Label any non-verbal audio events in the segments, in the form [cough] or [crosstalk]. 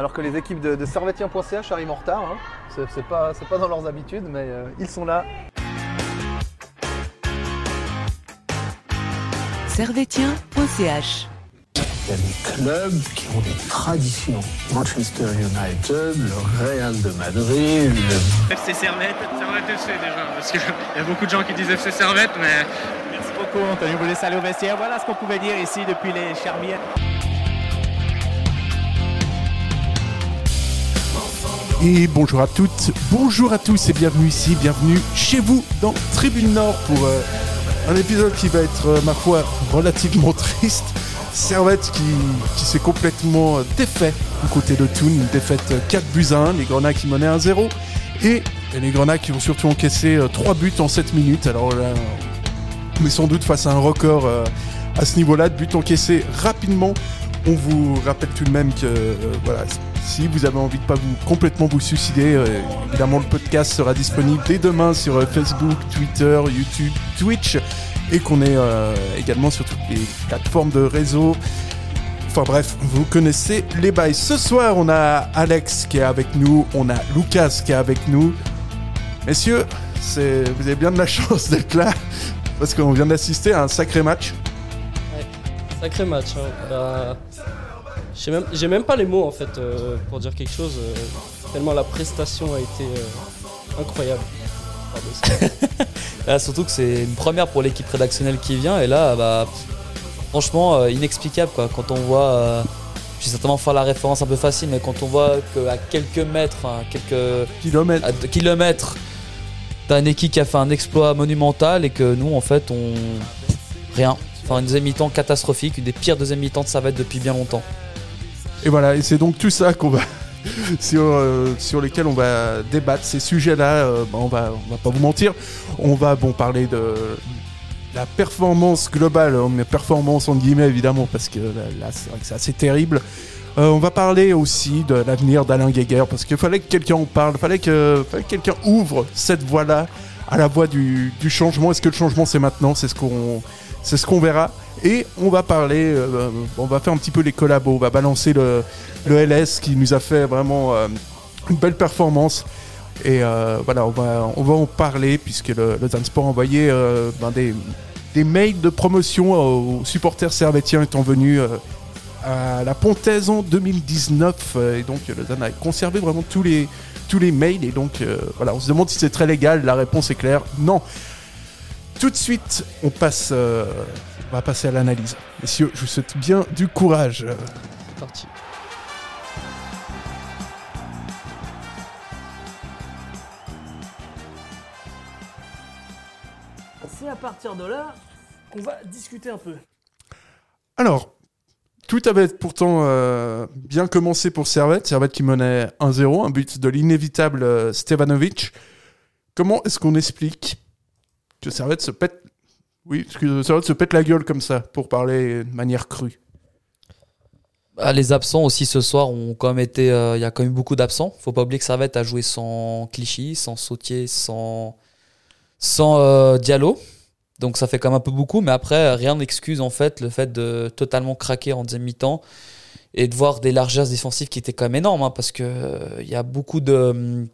alors que les équipes de, de servetien.ch arrivent en retard. Hein. C'est, c'est pas, c'est pas dans leurs habitudes, mais euh, ils sont là. Servetien.ch Il y a des clubs qui ont des traditions. Manchester United, le Real de Madrid, le FC Servette, Servette FC déjà, parce qu'il y a beaucoup de gens qui disent FC Servette, mais Merci beaucoup, Antonio. Vous laissez aller au vestiaire. Voilà ce qu'on pouvait dire ici depuis les Charmières. Et bonjour à toutes, bonjour à tous et bienvenue ici, bienvenue chez vous dans Tribune Nord pour euh, un épisode qui va être, euh, ma foi, relativement [laughs] triste. Servette qui, s'est complètement euh, défait du côté de Thun, une défaite euh, 4 buts à 1, les Grenats qui menaient 1-0 et les Grenats qui ont surtout encaissé 3 buts en 7 minutes. Alors là, on est sans doute face à un record à ce niveau-là de buts encaissés rapidement. On vous rappelle tout de même que voilà, si vous avez envie de pas vous complètement vous suicider, euh, évidemment le podcast sera disponible dès demain sur euh, Facebook, Twitter, YouTube, Twitch et qu'on est euh, également sur toutes les plateformes de réseau. Enfin bref, vous connaissez les bails. Ce soir, on a Alex qui est avec nous, on a Lucas qui est avec nous. Messieurs, c'est vous avez bien de la chance d'être là parce qu'on vient d'assister à un sacré match. Sacré match. hein. Bah, j'ai même, j'ai même pas les mots en fait euh, pour dire quelque chose. euh, tellement la prestation a été euh, incroyable. Là, surtout que c'est une première pour l'équipe rédactionnelle qui vient et là, bah, franchement, euh, inexplicable quoi. Quand on voit, euh, je vais certainement faire la référence un peu facile, mais quand on voit qu'à quelques mètres, enfin, quelques Kilomètres. à deux kilomètres, t'as une équipe qui a fait un exploit monumental et que nous, en fait, on rien. Enfin, une deuxième mi-temps catastrophique, une des pires deuxième mi-temps de Servette depuis bien longtemps. Et voilà, et c'est donc tout ça qu'on va [laughs] sur euh, sur lesquels on va débattre ces sujets-là. euh, on va on va pas vous mentir, on va bon parler de la performance globale, on met performance en guillemets évidemment parce que là, c'est assez terrible. Euh, on va parler aussi de l'avenir d'Alain Guéguer parce qu'il fallait que quelqu'un en parle, fallait que, fallait que quelqu'un ouvre cette voie-là à la voie du, du changement. Est-ce que le changement c'est maintenant? C'est ce qu'on c'est ce qu'on verra. Et on va parler, euh, on va faire un petit peu les collabos, on va balancer le, LS qui nous a fait vraiment euh, une belle performance. Et euh, voilà, on va, on va en parler puisque le, le Zansport a envoyé ben, des, mails de promotion aux supporters servétiens étant venus à la Pontaise en 2019. euh, et donc le Zan a conservé vraiment tous les, tous les mails. Et donc voilà, on se demande si c'est très légal. La réponse est claire, non. Tout de suite, on passe, on va passer à l'analyse. Messieurs, je vous souhaite bien du courage. C'est parti. C'est à partir de là qu'on va discuter un peu. Alors, tout avait pourtant euh, bien commencé pour Servette. Servette qui menait 1-0, un but de l'inévitable euh, Stevanovic. Comment est-ce qu'on explique que Servette se pète... Oui, que Servette se pète la gueule comme ça, pour parler de manière crue Bah, les absents aussi ce soir ont quand même été. euh, Il y a quand même beaucoup d'absents. Faut pas oublier que Servette a joué sans Clichy, sans Sautier, sans, sans euh, Diallo. Donc ça fait quand même un peu beaucoup. Mais après, rien n'excuse en fait le fait de totalement craquer en deuxième mi-temps et de voir des largesses défensives qui étaient quand même énormes. hein, parce que euh, il y a beaucoup de. hum,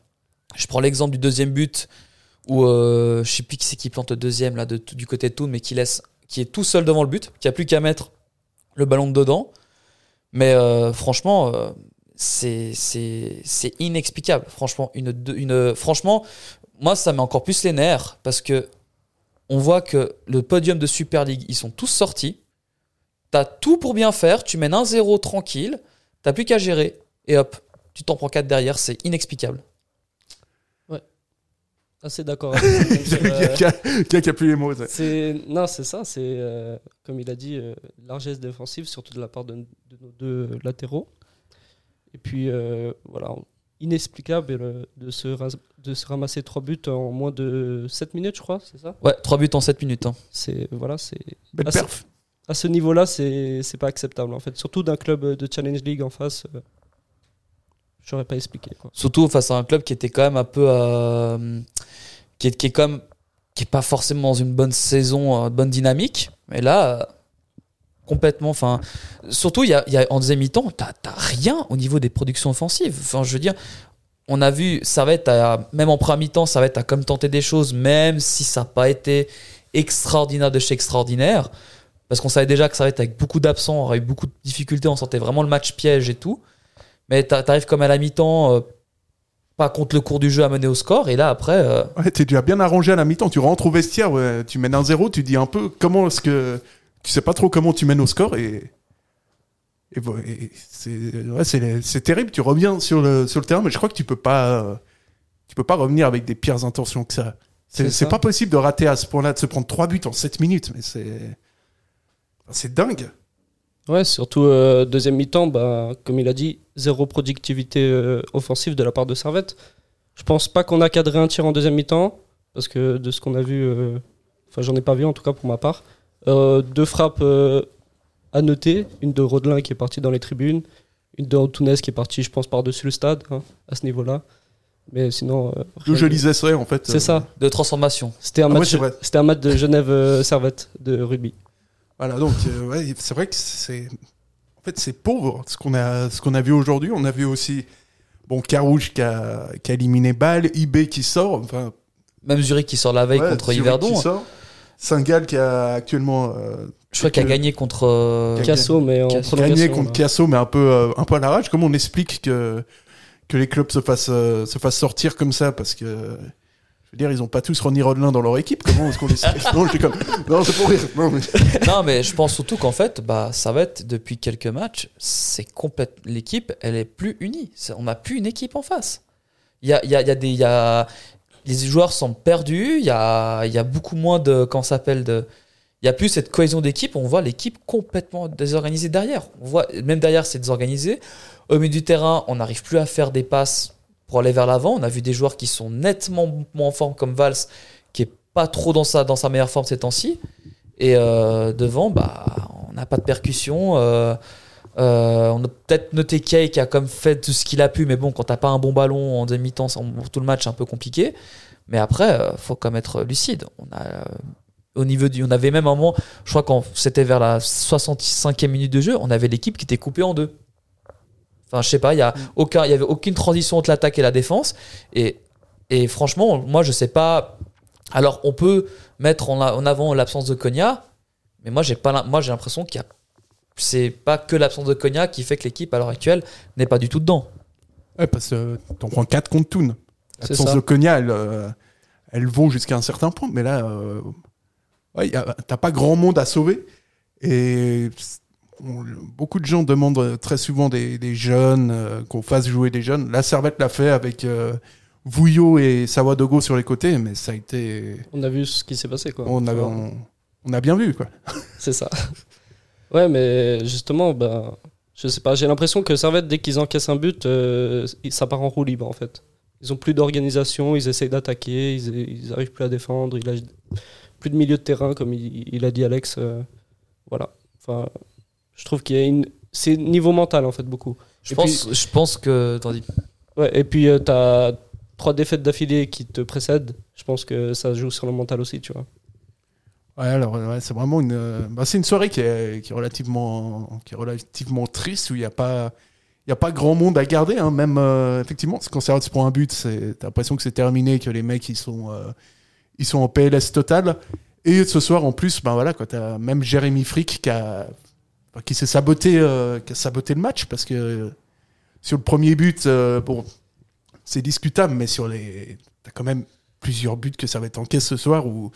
Je prends l'exemple du deuxième but où euh, je sais plus qui c'est qui plante le deuxième là du côté de Toon, mais qui laisse, qui est tout seul devant le but, qui a plus qu'à mettre le ballon dedans. Mais euh, franchement, euh, c'est c'est inexplicable. Franchement, une, une franchement, moi ça met encore plus les nerfs parce que on voit que le podium de Super League, ils sont tous sortis. T'as tout pour bien faire, tu mènes 1-0 tranquille, t'as plus qu'à gérer et hop, tu t'en prends 4 derrière, c'est inexplicable. Assez d'accord. [laughs] avec ça. Euh, Quelqu'un qui a plus les mots. non, c'est ça. C'est euh, comme il a dit, euh, largesse défensive, surtout de la part de, de nos deux latéraux. Et puis euh, voilà, inexplicable de se, de se ramasser trois buts en moins de 7 minutes, je crois, c'est ça? Ouais, 3 buts en 7 minutes. hein. C'est voilà, c'est Belle Ah, c'est- perf. à ce niveau-là, c'est c'est pas acceptable en fait. Surtout d'un club de Challenge League en face. Euh, J'aurais pas expliqué. Surtout face à un club qui était quand même un peu. euh, qui, est, qui est pas forcément dans une bonne saison, une bonne dynamique. Mais là, euh, complètement. Enfin, surtout, y a, en deuxième mi-temps, t'as rien au niveau des productions offensives. Enfin, je veux dire, on a vu, ça va être, même en première mi-temps, ça va être à comme tenter des choses, même si ça n'a pas été extraordinaire de chez extraordinaire. Parce qu'on savait déjà que ça va être avec beaucoup d'absents, eu beaucoup de difficultés, on sentait vraiment le match piège et tout. Mais t'a- t'arrives comme à la mi-temps, euh, pas contre le cours du jeu à mener au score, et là après, euh, Ouais, t'es déjà bien arrangé à la mi-temps. Tu rentres au vestiaire, ouais, tu mènes un zéro, tu dis un peu comment est-ce que. Tu sais pas trop comment tu mènes au score et. Et, c'est ouais, terrible. Tu reviens sur le, sur le terrain, mais je crois que tu peux pas. Tu peux pas revenir avec des pires intentions que ça. C'est pas possible de rater à ce point-là, de se prendre 3 buts en 7 minutes, mais c'est. C'est dingue. Ouais, surtout euh, deuxième mi-temps, bah, comme il a dit, zéro productivité euh, offensive de la part de Servette. Je pense pas qu'on a cadré un tir en deuxième mi-temps, parce que de ce qu'on a vu, euh, enfin j'en ai pas vu en tout cas pour ma part. Euh, deux frappes euh, à noter, une de Rodelin qui est partie dans les tribunes, une de Antunes qui est partie, je pense, par-dessus le stade, hein, à ce niveau-là. Mais sinon. euh, de- lisais ça, en fait. C'est euh, ça. de transformation. C'était un, Ah ouais, match- c'était un match de Genève-Servette de rugby. Voilà, donc euh, ouais, c'est vrai que c'est en fait c'est pauvre ce qu'on a ce qu'on a vu aujourd'hui. On a vu aussi bon Carouge qui a, qui a éliminé Bâle, IB qui sort, enfin Même Zurich qui sort la veille ouais, contre Zurich Yverdon. qui sort. Saint-Gall qui a actuellement euh, Je crois qu'il a gagné contre. euh, Casso, mais en Casso. gagné contre là. Casso, mais un peu euh, un peu à l'arrache. Comment on explique que que les clubs se fassent euh, se fassent sortir comme ça? Parce que ils ont pas tous Ronnie Rodelin dans leur équipe. Comment est-ce qu'on Non, j'étais comme non, c'est pour rire. [laughs] Non, mais- je pense surtout qu'en fait, bah, ça va être depuis quelques matchs, c'est complète. L'équipe, elle est plus unie. On n'a plus une équipe en face. Il y a, y a, y a les joueurs sont perdus. Il y a, y a beaucoup moins de, ça s'appelle de. Il y a plus cette cohésion d'équipe. On voit l'équipe complètement désorganisée derrière. On voit même derrière, c'est désorganisé. Au milieu du terrain, on n'arrive plus à faire des passes pour aller vers l'avant. On a vu des joueurs qui sont nettement moins en forme, comme Valls, qui est pas trop dans sa, dans sa meilleure forme ces temps-ci. Et euh, devant, bah, on n'a pas de percussion. euh, euh, on a peut-être noté Kay qui a comme fait tout ce qu'il a pu, mais bon, quand t'as pas un bon ballon en demi-temps, tout le match, c'est un peu compliqué. Mais après, faut quand même être lucide. On a, au niveau du, on avait même un moment, je crois quand c'était vers la 65e minute de jeu, on avait l'équipe qui était coupée en deux. Enfin, je sais pas, il y a aucun, il y avait aucune transition entre l'attaque et la défense. Et, et franchement, moi, je sais pas. Alors, on peut mettre en, en avant l'absence de Konya, mais moi, j'ai pas, moi, j'ai l'impression qu'il y a, c'est pas que l'absence de Konya qui fait que l'équipe à l'heure actuelle n'est pas du tout dedans. Ouais, parce que t'en prends 4 contre Toon. C'est L'absence de Konya, elle, euh, elle vaut jusqu'à un certain point, mais là, euh, ouais, t'as pas grand monde à sauver. Et on- beaucoup de gens demandent euh, très souvent des, des jeunes, euh, qu'on fasse jouer des jeunes. La Servette l'a fait avec euh, Vouillot et Sawadogo sur les côtés, mais ça a été. On a vu ce qui s'est passé. Quoi. On a, Enfin, on, on a bien vu, quoi. [laughs] C'est ça. Ouais, mais justement, ben, je sais pas, j'ai l'impression que Servette, dès qu'ils encaissent un but, euh, ça part en roue libre en fait. Ils ont plus d'organisation, ils essayent d'attaquer, ils, ils arrivent plus à défendre, il a plus de milieu de terrain, comme il, il a dit Alex. voilà. Enfin, je trouve qu'il y a une. C'est niveau mental en fait, beaucoup. Je Et pense, je pense que. Ouais, et puis tu t'as trois défaites d'affilée qui te précèdent. Je pense que ça joue sur le mental aussi, tu vois. Ouais, alors ouais, c'est vraiment une, euh, bah, c'est une soirée qui est, qui est relativement, qui est relativement triste où il n'y a pas, il y a pas grand monde à garder. Hein, même euh, effectivement, se prend un but, t'as l'impression que c'est terminé, que les mecs ils sont, euh, ils sont en PLS total. Et ce soir en plus, ben voilà, quand t'as même Jérémy Frick qui a, qui s'est saboté, euh, saboté le match parce que euh, sur le premier but, euh, bon, c'est discutable, mais sur les, t'as quand même plusieurs buts que ça va être en caisse ce soir où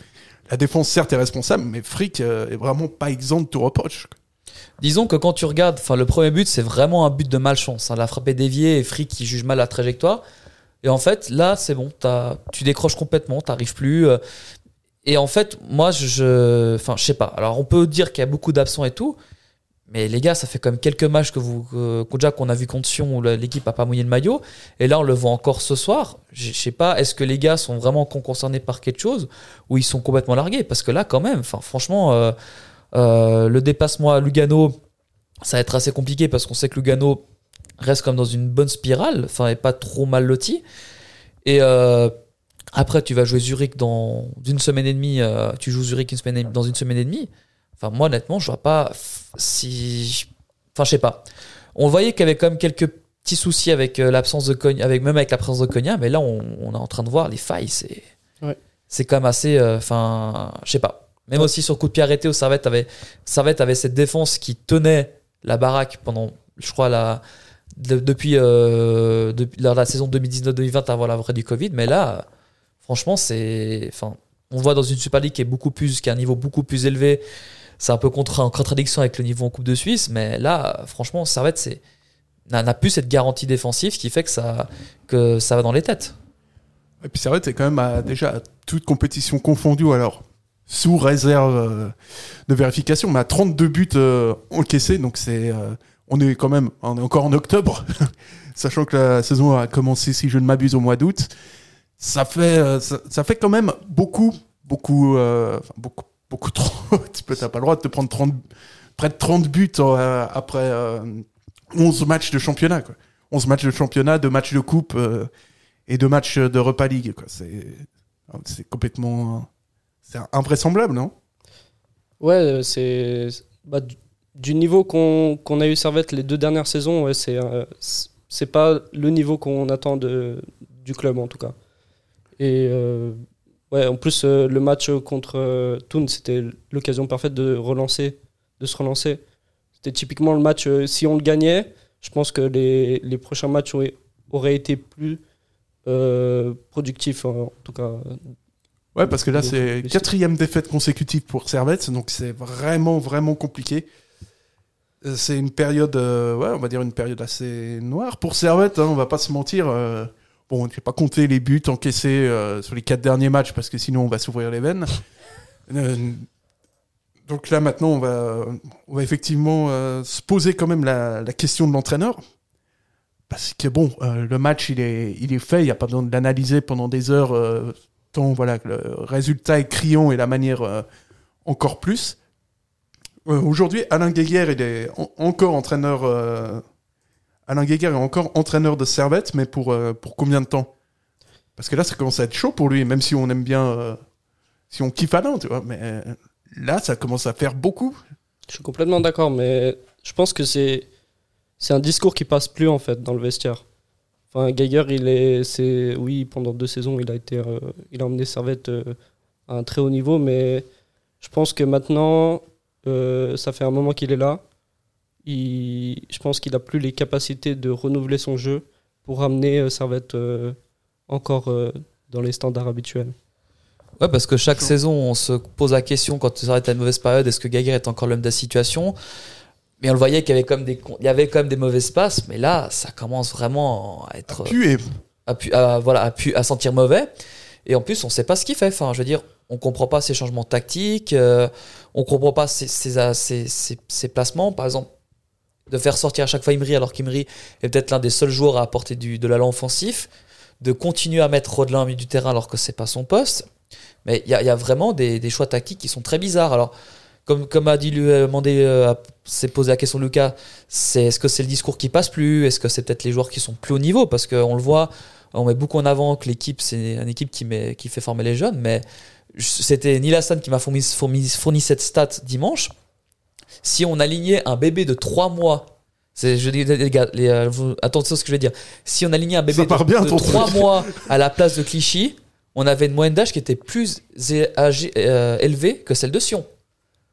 la défense certes est responsable, mais Frick est vraiment pas exempt de tout reproche. Disons que quand tu regardes, enfin le premier but c'est vraiment un but de malchance. hein. La frappe est déviée et Frick qui juge mal la trajectoire. Et en fait là c'est bon, tu décroches complètement, t'arrives plus. Et en fait moi je, enfin je sais pas. Alors on peut dire qu'il y a beaucoup d'absents et tout, mais les gars ça fait quand même quelques matchs que vous qu'on a vu contre Sion où l'équipe a pas mouillé le maillot. Et là on le voit encore ce soir. Je sais pas, est-ce que les gars sont vraiment con- concernés par quelque chose ou ils sont complètement largués? Parce que là quand même, franchement. euh, euh, le dépassement à Lugano, ça va être assez compliqué parce qu'on sait que Lugano reste comme dans une bonne spirale, enfin, est pas trop mal loti. Et euh, après, tu vas jouer Zurich dans une semaine et demie, tu joues Zurich une semaine et- dans une semaine et demie. Enfin, moi, honnêtement, je vois pas si. Enfin, je sais pas. On voyait qu'il y avait quand même quelques petits soucis avec euh, l'absence de Cogna, avec, même avec la présence de Cogna, mais là, on, on est en train de voir les failles. C'est Ouais. c'est quand même assez. euh, Enfin, je sais pas. Même aussi sur coup de pied arrêté, où Servette avait, Servette avait cette défense qui tenait la baraque pendant, je crois, la, de- depuis, euh, depuis la saison 2019-2020 avant la vraie du Covid. Mais là, franchement, c'est. Enfin, on voit dans une Super League qui est beaucoup plus, qui a un niveau beaucoup plus élevé. C'est un peu contre, en contradiction avec le niveau en Coupe de Suisse. Mais là, franchement, Servette, n'a plus cette garantie défensive qui fait que ça, que ça va dans les têtes. Et puis Servette, c'est quand même déjà à toute compétition confondue, alors sous réserve euh, de vérification, mais à 32 buts euh, encaissés, donc c'est, euh, on est quand même, on est encore en octobre, [laughs] sachant que la saison a commencé, si je ne m'abuse, au mois d'août. Ça fait, euh, ça, fait quand même beaucoup, beaucoup, beaucoup, beaucoup trop. [laughs] tu t'as pas le droit de te prendre 30, près de 30 buts euh, après euh, 11 matchs de championnat. Quoi. 11 matchs de championnat, 2 matchs de coupe. euh, et deux matchs de Repas League. quoi. C'est complètement c'est invraisemblable, non? Ouais, euh, c'est bah, du, niveau qu'on qu'on a eu Servette les deux dernières saisons, ouais, c'est c'est- pas le niveau qu'on attend de, du club en tout cas. Et ouais, en plus euh, le match contre euh, Thun, c'était l'occasion parfaite de relancer, de se relancer. C'était typiquement le match euh, si on le gagnait, je pense que les, les prochains matchs auraient, auraient été plus euh, productifs en, tout cas. Ouais, parce que là, c'est quatrième défaite consécutive pour Servette, donc c'est vraiment, vraiment compliqué. C'est une période, ouais, on va dire une période assez noire pour Servette, hein, on va pas se mentir. Bon, je vais pas compter les buts encaissés euh, sur les quatre derniers matchs, parce que sinon on va s'ouvrir les veines. [laughs] Euh, donc là, maintenant, on va, on va effectivement euh, se poser quand même la, la question de l'entraîneur. Parce que bon, le match, il est, il est fait, il n'y a pas besoin de l'analyser pendant des heures, tant voilà, que le résultat est criant et la manière encore plus. Aujourd'hui, Alain Guéguer, il est en- encore entraîneur. Alain Guéguer est encore entraîneur de Servette, mais pour, euh, pour combien de temps? Parce que là, ça commence à être chaud pour lui, même si on aime bien. euh, si on kiffe Alain, tu vois. Mais euh, là, ça commence à faire beaucoup. Je suis complètement d'accord, mais je pense que c'est c'est un discours qui passe plus en fait dans le vestiaire. Enfin, Geiger, il est, c'est, oui, pendant deux saisons, il a été, il a emmené Servette à un très haut niveau, mais je pense que maintenant, ça fait un moment qu'il est là. Il, je pense qu'il a plus les capacités de renouveler son jeu pour amener euh, Servette euh, encore euh, dans les standards habituels. Ouais, parce que chaque saison, on se pose la question quand ça arrête à une mauvaise période, est-ce que Gaguerre est encore l'homme de la situation? Mais on le voyait qu'il y avait comme des, il y avait quand même des mauvaises passes, mais là, ça commence vraiment à être Puer. à, pu- à- voilà, à, pu- à sentir mauvais. Et en plus, on sait pas ce qu'il fait. Enfin, je veux dire, on comprend pas ses changements tactiques, euh, on comprend pas ses, ses, ses- ses- ses placements. Par exemple, de faire sortir à chaque fois Imri alors qu'Imri est peut-être l'un des seuls joueurs à apporter de l'allant offensif, de continuer à mettre Rodelin au milieu du terrain alors que c'est pas son poste. Mais il y, a- vraiment des, choix tactiques qui sont très bizarres. Alors, comme, a dit lui, euh, demandé, euh, s'est posé la question Lucas, c'est est-ce que c'est le discours qui passe plus? Est-ce que c'est peut-être les joueurs qui sont plus haut niveau? Parce qu'on le voit, on met beaucoup en avant que l'équipe, c'est une équipe qui, met, qui fait former les jeunes, mais c'était Neil Hassan qui m'a fourni, fourni- fourni cette stat dimanche. Si on alignait un bébé de 3 mois, c'est, je dis, les gars, les, euh, vous- attention à ce que je vais dire. Si on alignait un bébé de, bien, de ton 3 truc. mois à la place de Clichy, on avait une moyenne d'âge qui était plus âgée- euh, élevée que celle de Sion.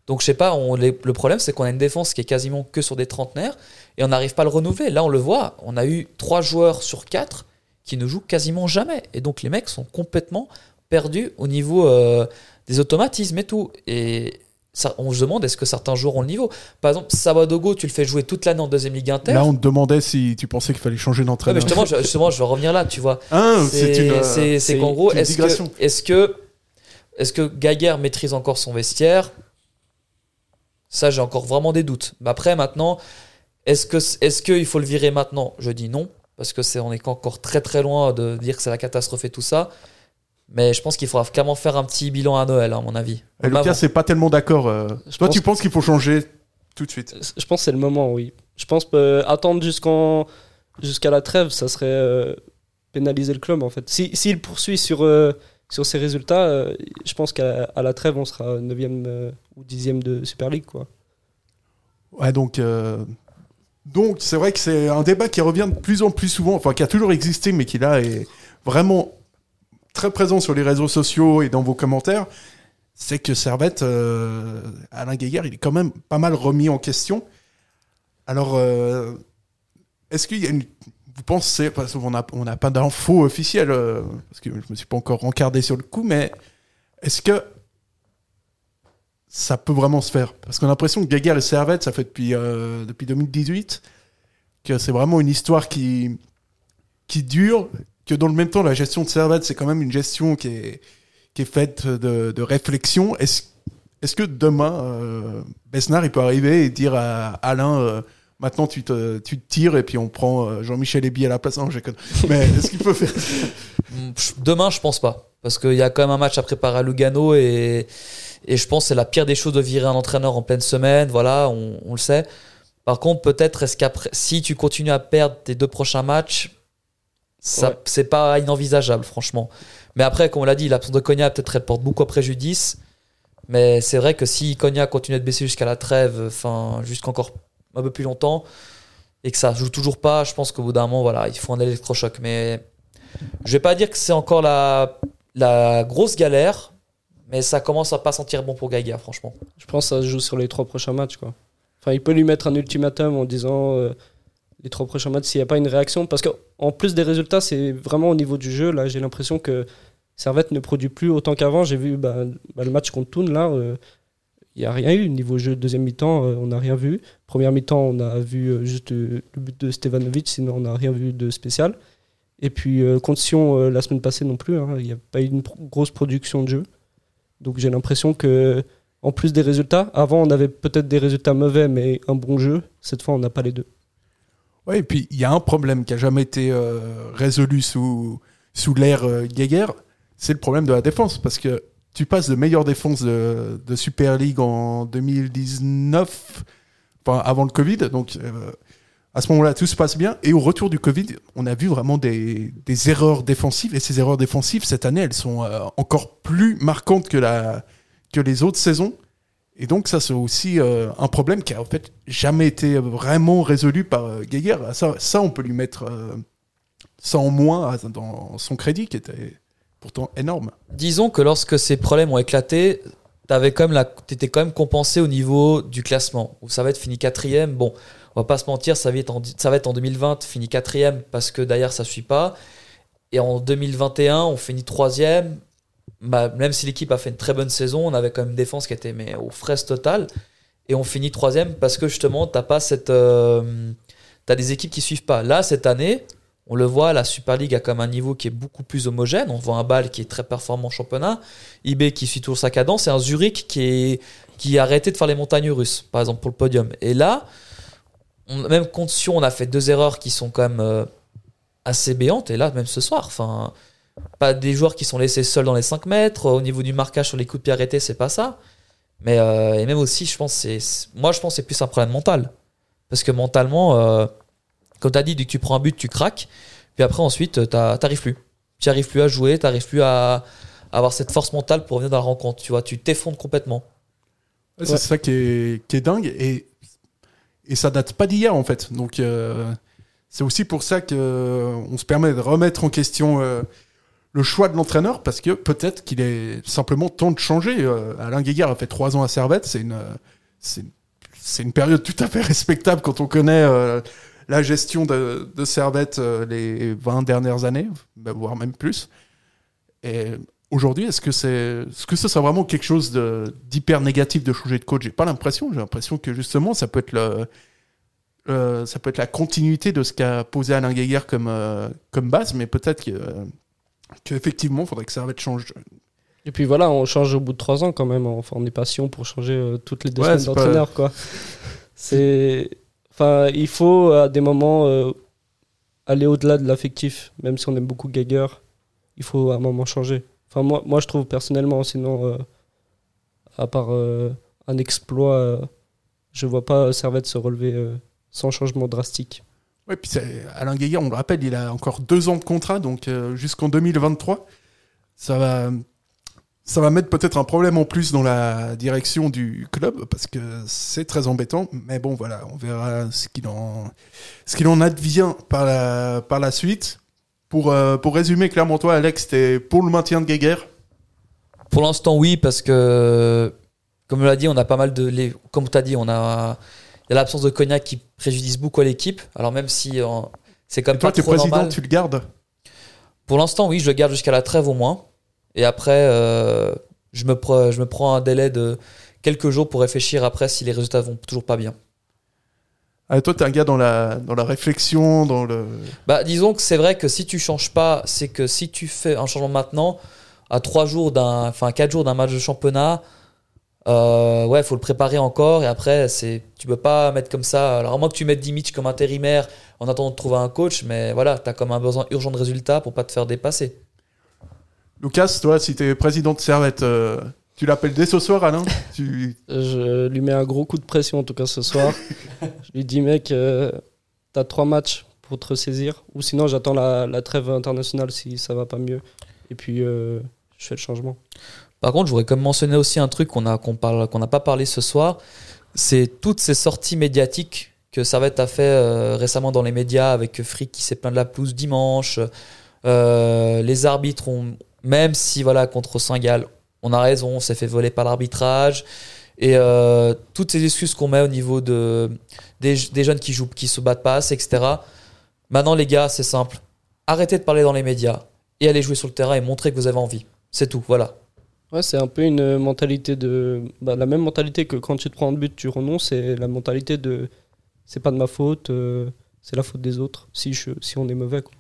Donc je sais pas, on, les- le problème c'est qu'on a une défense qui est quasiment que sur des trentenaires et on n'arrive pas à le renouveler. Là on le voit, on a eu trois joueurs sur quatre qui ne jouent quasiment jamais. Et donc les mecs sont complètement perdus au niveau euh, des automatismes et tout. Et ça, on se demande est-ce que certains joueurs ont le niveau? Par exemple, Sabadogo, tu le fais jouer toute l'année en deuxième ligue inter. Là, on te demandait si tu pensais qu'il fallait changer Ouais, d'entraîneur. justement, je, justement, je vais revenir là, tu vois. [laughs] Hein, c'est euh, c'est- qu'en gros, est-ce que, est-ce que, que maîtrise encore son vestiaire? Ça, j'ai encore vraiment des doutes. Mais après, maintenant, est-ce que, est-ce qu'il faut le virer maintenant? Je dis non, parce que c'est, on est encore très très loin de dire que c'est la catastrophe et tout ça. Mais je pense qu'il faudra carrément faire un petit bilan à Noël, hein, à mon avis. Et Comme Lucas, c'est pas tellement d'accord. euh. Je Toi, pense tu penses qu'il faut changer tout de suite? Je pense que c'est le moment, oui. Je pense que attendre jusqu'en jusqu'à la trêve, ça serait euh, pénaliser le club en fait. Si- S'il poursuit sur euh, sur ces résultats, euh, je pense qu'à à la trêve, on sera 9e ou 10e de Super League. Quoi. Ouais, donc, euh, donc c'est vrai que c'est un débat qui revient de plus en plus souvent, enfin qui a toujours existé, mais qui là est vraiment très présent sur les réseaux sociaux et dans vos commentaires. C'est que Servette, euh, Alain Guéguer, il est quand même pas mal remis en question. Alors, euh, est-ce qu'il y a une. Vous pensez, parce qu'on n'a on n'a pas d'infos officielles, euh, parce que je me suis pas encore encardé sur le coup, mais est-ce que ça peut vraiment se faire? Parce qu'on a l'impression que Guéguer et Servette, ça fait depuis, depuis 2018, que c'est vraiment une histoire qui, qui dure, que dans le même temps, la gestion de Servette, c'est quand même une gestion qui est, qui est faite de, de réflexion. Est-ce est-ce que demain, euh, Besnard, il peut arriver et dire à Alain, euh, maintenant tu te, tu te tires et puis on prend euh, Jean-Michel Ebi à la place Non, je déconne. Mais [laughs] est-ce qu'il peut faire je- Demain, je pense pas. Parce qu'il y a quand même un match à préparer à Lugano et, et je pense que c'est la pire des choses de virer un entraîneur en pleine semaine. Voilà, on, on le sait. Par contre, peut-être, est-ce qu'après, si tu continues à perdre tes deux prochains matchs, ça, Ouais. c'est pas inenvisageable, franchement. Mais après, comme on l'a dit, l'absence de Cognac, peut-être, elle porte beaucoup à préjudice. Mais c'est vrai que si Cognac continue de baisser jusqu'à la trêve, enfin, jusqu'encore un peu plus longtemps, et que ça joue toujours pas, je pense qu'au bout d'un moment, voilà, il faut un électrochoc. Mais je vais pas dire que c'est encore la, la grosse galère, mais ça commence à pas sentir bon pour Gaïga, franchement. Je pense que ça se joue sur les trois prochains matchs. Quoi. Enfin, il peut lui mettre un ultimatum en disant euh, les trois prochains matchs s'il n'y a pas une réaction. Parce qu'en plus des résultats, c'est vraiment au niveau du jeu. Là, j'ai l'impression que Servette ne produit plus autant qu'avant. J'ai vu bah, bah, le match contre Toon, là, euh, il n'y a rien eu. Niveau jeu, deuxième mi-temps, euh, on n'a rien vu. Première mi-temps, on a vu euh, juste euh, le but de Stevanovic, sinon on n'a rien vu de spécial. Et puis, euh, contre Sion, euh, la semaine passée non plus, hein, il n'y a pas eu une grosse production de jeu. Donc j'ai l'impression que, en plus des résultats, avant on avait peut-être des résultats mauvais, mais un bon jeu. Cette fois, on n'a pas les deux. Ouais, et puis il y a un problème qui a jamais été euh, résolu sous, sous l'ère euh, c'est le problème de la défense. Parce que tu passes de meilleure défense de, Super League en 2019, enfin avant le Covid, donc euh, à ce moment-là tout se passe bien. Et au retour du Covid, on a vu vraiment des, des erreurs défensives. Et ces erreurs défensives, cette année, elles sont euh, encore plus marquantes que, la, que les autres saisons. Et donc ça c'est aussi euh, un problème qui a en fait jamais été vraiment résolu par euh, Geiger. Ça, ça on peut lui mettre euh, ça en moins à- dans son crédit qui était pourtant énorme. Disons que lorsque ces problèmes ont éclaté, t'avais quand quand même compensé au niveau du classement. Où ça va être fini quatrième. Bon, on va pas se mentir, ça va être en, ça va être en 2020 fini quatrième parce que derrière ça suit pas. Et en 2021, on finit troisième. Bah, même si l'équipe a fait une très bonne saison, on avait quand même une défense qui était mais aux fraises totales. Et on finit troisième parce que justement, t'as pas cette, euh, t'as des équipes qui suivent pas. Là, cette année, on le voit, la Super League a comme un niveau qui est beaucoup plus homogène. On voit un Bâle qui est très performant en championnat, IB qui suit toujours sa cadence, et un Zurich qui, est, qui a arrêté de faire les montagnes russes, par exemple pour le podium. Et là, même contre Sion, on a fait deux erreurs qui sont quand même euh, assez béantes. Et là, même ce soir, enfin, pas des joueurs qui sont laissés seuls dans les 5 mètres. Au niveau du marquage sur les coups de pied arrêtés, c'est pas ça. Mais euh, et même aussi, je pense, c'est, moi, je pense, que c'est plus un problème mental. Parce que mentalement, euh, comme tu as dit, dès que tu prends un but, tu craques. Puis après, ensuite, tu n'arrives plus. Tu n'arrives plus à jouer, tu n'arrives plus à, avoir cette force mentale pour revenir dans la rencontre. Tu vois, tu t'effondres complètement. Ouais, C'est ça qui est, qui est dingue et, et ça date pas d'hier en fait. Donc euh, c'est aussi pour ça que euh, on se permet de remettre en question euh, le choix de l'entraîneur parce que peut-être qu'il est simplement temps de changer. Euh, Alain Guéguer a fait trois ans à Servette, c'est une, euh, une, période tout à fait respectable quand on connaît euh, la gestion de, de Servette les 20 dernières années, bah, voire même plus. Et aujourd'hui, est-ce que c'est, est-ce que sera vraiment quelque chose d'hyper négatif de changer de coach? J'ai pas l'impression. J'ai l'impression que justement, ça peut être le, ça peut être la continuité de ce qu'a posé Alain Guéguer comme, comme base, mais peut-être que, qu'effectivement, il faudrait que Servette change. Et puis voilà, on change au bout de trois ans quand même. Enfin, on est patient pour changer euh, toutes les deux Ouais, semaines pas- d'entraîneur. quoi. C'est, enfin, il faut à des moments euh, aller au-delà de l'affectif. Même si on aime beaucoup Geiger, il faut à un moment changer. Enfin, moi, moi je trouve personnellement, sinon, euh, à part euh, un exploit, euh, je vois pas Servette se relever euh, sans changement drastique. Ouais, puis Alain Guéguer, on le rappelle, il a encore deux ans de contrat, donc euh, jusqu'en 2023. ça va, mettre peut-être un problème en plus dans la direction du club parce que c'est très embêtant. Mais bon, voilà, on verra ce qu'il en, advient par la, suite. Pour, euh, pour résumer clairement, toi, Alex, t'es pour le maintien de Geiger Pour l'instant, oui, parce que, comme on l'a dit, on a pas mal de. Les, comme tu as dit, on a. Il y a l'absence de Cognac qui préjudice beaucoup à l'équipe. Alors, même si euh, c'est comme toi, t'es trop président, normal. tu le gardes? Pour l'instant, oui, je le garde jusqu'à la trêve au moins. Et après, euh, je, me pre- je me prends un délai de quelques jours pour réfléchir après si les résultats vont toujours pas bien. ah, Toi, t'es un gars dans la, dans la réflexion, dans le. Bah, disons que c'est vrai que si tu changes pas, c'est que si tu fais un changement maintenant, à 3 jours d'un, enfin 4 jours d'un match de championnat, euh, ouais, faut le préparer encore et après, c'est, tu peux pas mettre comme ça. Alors, à moins que tu mettes Dimitri comme intérimaire en attendant de trouver un coach, mais voilà, t'as comme un besoin urgent de résultats pour pas te faire dépasser. Lucas, toi, si t'es président de Servette, euh, tu l'appelles dès ce soir, Alain? [laughs] Tu... Je lui mets un gros coup de pression en tout cas ce soir. [laughs] je lui dis mec, euh, t'as trois matchs pour te ressaisir. Ou sinon j'attends la, la trêve internationale si ça va pas mieux. Et puis euh, je fais le changement. Par contre, je voudrais comme mentionner aussi un truc qu'on n'a pas parlé ce soir, c'est toutes ces sorties médiatiques que Servette a fait euh, récemment dans les médias avec Frick qui s'est plaint de la pelouse dimanche. Euh, les arbitres même si voilà contre Saint-Gall, on a raison, on s'est fait voler par l'arbitrage et euh, toutes ces excuses qu'on met au niveau de des, jeunes qui jouent qui se battent pas assez, etc. Maintenant les gars, c'est simple. Arrêtez de parler dans les médias et allez jouer sur le terrain et montrer que vous avez envie. C'est tout, voilà. Ouais, c'est un peu une mentalité de. bah, la même mentalité que quand tu te prends un but, tu renonces. C'est la mentalité de. C'est pas de ma faute, euh, c'est la faute des autres si, je, si on est mauvais. Quoi.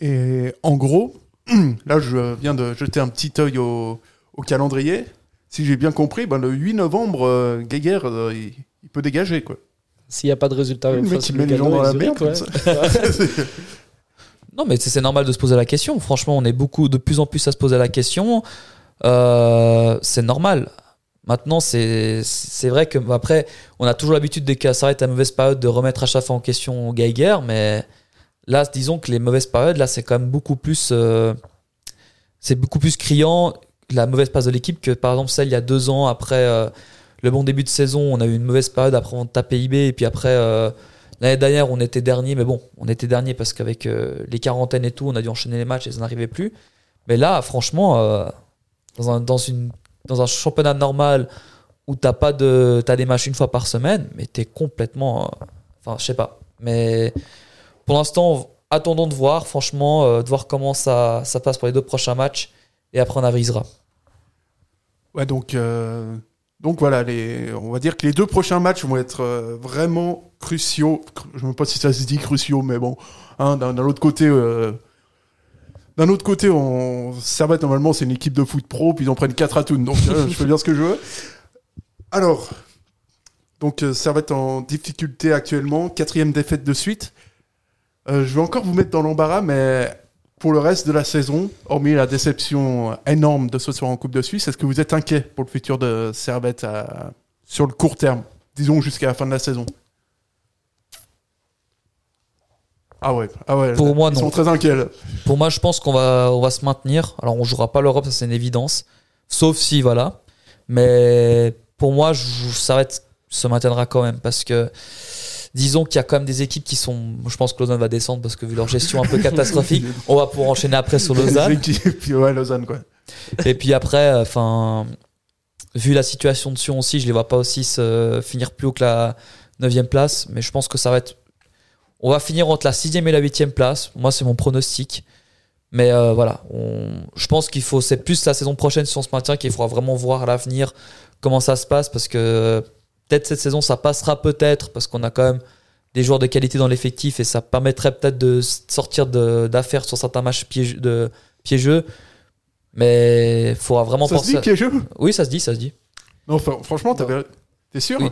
Et en gros, [clears throat] là, je viens de jeter un petit œil au, au calendrier. Si j'ai bien compris, ben, le 8 novembre, euh, Geiger, euh, il, il peut dégager. Quoi. S'il n'y a pas de résultat, Le mec, face il met les gens dans la merde, ouais. [laughs] [laughs] Non, mais c'est normal de se poser la question. Franchement, on est beaucoup de plus en plus à se poser la question. Euh, c'est normal. Maintenant, c'est vrai que après, on a toujours l'habitude dès que ça arrête à mauvaise période de remettre à chaque fois en question Geiger, mais là, disons que les mauvaises périodes, là, c'est quand même beaucoup plus, euh, c'est beaucoup plus criant la mauvaise passe de l'équipe que par exemple celle il y a deux ans après euh, le bon début de saison, on a eu une mauvaise période après on tapait IB et puis après l'année dernière on était dernier, mais bon, on était dernier parce qu'avec euh, les quarantaines et tout, on a dû enchaîner les matchs et ça n'arrivait plus. Mais là, franchement, euh, dans, un, championnat normal où t'as pas de t'as des matchs une fois par semaine, mais t'es complètement, euh, enfin je sais pas. Mais pour l'instant, attendons de voir, franchement, de voir comment ça, ça passe pour les deux prochains matchs et après on avisera. Ouais, donc, donc voilà, on va dire que les deux prochains matchs vont être euh, vraiment cruciaux. Cru- Je ne sais pas si ça se dit cruciaux, mais bon, hein, d'un autre côté. euh, d'un autre côté, on... Servette, normalement, c'est une équipe de foot pro, puis ils en prennent 4 à Thun, donc euh, je peux dire ce que je veux. Alors, donc Servette en difficulté actuellement, quatrième défaite de suite. Je vais encore vous mettre dans l'embarras, mais pour le reste de la saison, hormis la déception énorme de ce soir en Coupe de Suisse, est-ce que vous êtes inquiet pour le futur de Servette à- sur le court terme Disons jusqu'à la fin de la saison? Ah ouais, ah ouais. Pour moi, ils non. sont très inquiets. là. Pour moi, je pense qu'on va, on va se maintenir. Alors, on jouera pas l'Europe, ça c'est une évidence. Sauf si, voilà. Mais pour moi, je- ça va être, se maintiendra quand même. Parce que, disons qu'il y a quand même des équipes qui sont. Je pense que Lausanne va descendre parce que vu leur gestion un peu catastrophique, [laughs] on va pouvoir enchaîner après sur Lausanne. Les équipes, puis ouais, Lausanne, quoi. Et puis après, enfin, vu la situation de Sion aussi, je les vois pas aussi se finir plus haut que la 9 place. Mais je pense que ça va être. On va finir entre la 6 et la 8 place. Moi, c'est mon pronostic. Mais euh, voilà, on- je pense qu'il faut. C'est plus la saison prochaine si on se maintient qu'il faudra vraiment voir à l'avenir comment ça se passe. Parce que peut-être cette saison, ça passera peut-être. Parce qu'on a quand même des joueurs de qualité dans l'effectif et ça permettrait peut-être de sortir d'affaires sur certains matchs piégeux, de, piégeux. Mais il faudra vraiment Ça se penser. dit piégeux? Oui, ça se dit, ça se dit. Non, enfin, franchement, t'avais- t'es sûr? Oui.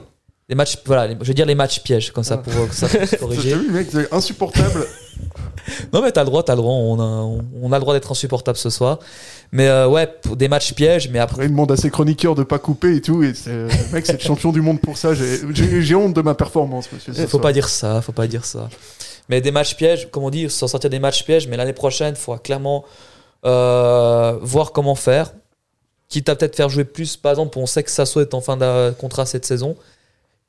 Les matchs, voilà, les- je vais dire les matchs pièges, comme ça pour que ça [laughs] puisse corriger. T'as vu, mec, c'est insupportable. [laughs] Non, mais t'as le droit, t'as le droit, on a, on- on a le droit d'être insupportable ce soir. Mais euh, ouais, pour des matchs pièges, mais après. Il demande à ses chroniqueurs de pas couper et tout. Et le mec, c'est le champion du monde pour ça. J'ai- honte de ma performance, monsieur. ce Faut soir. pas dire ça, faut pas dire ça. Mais des matchs pièges, comme on dit, s'en sortir des matchs pièges, mais l'année prochaine, il faudra clairement euh, voir comment faire. Quitte à peut-être faire jouer plus, par exemple, on sait que Sasso est en fin de contrat cette saison.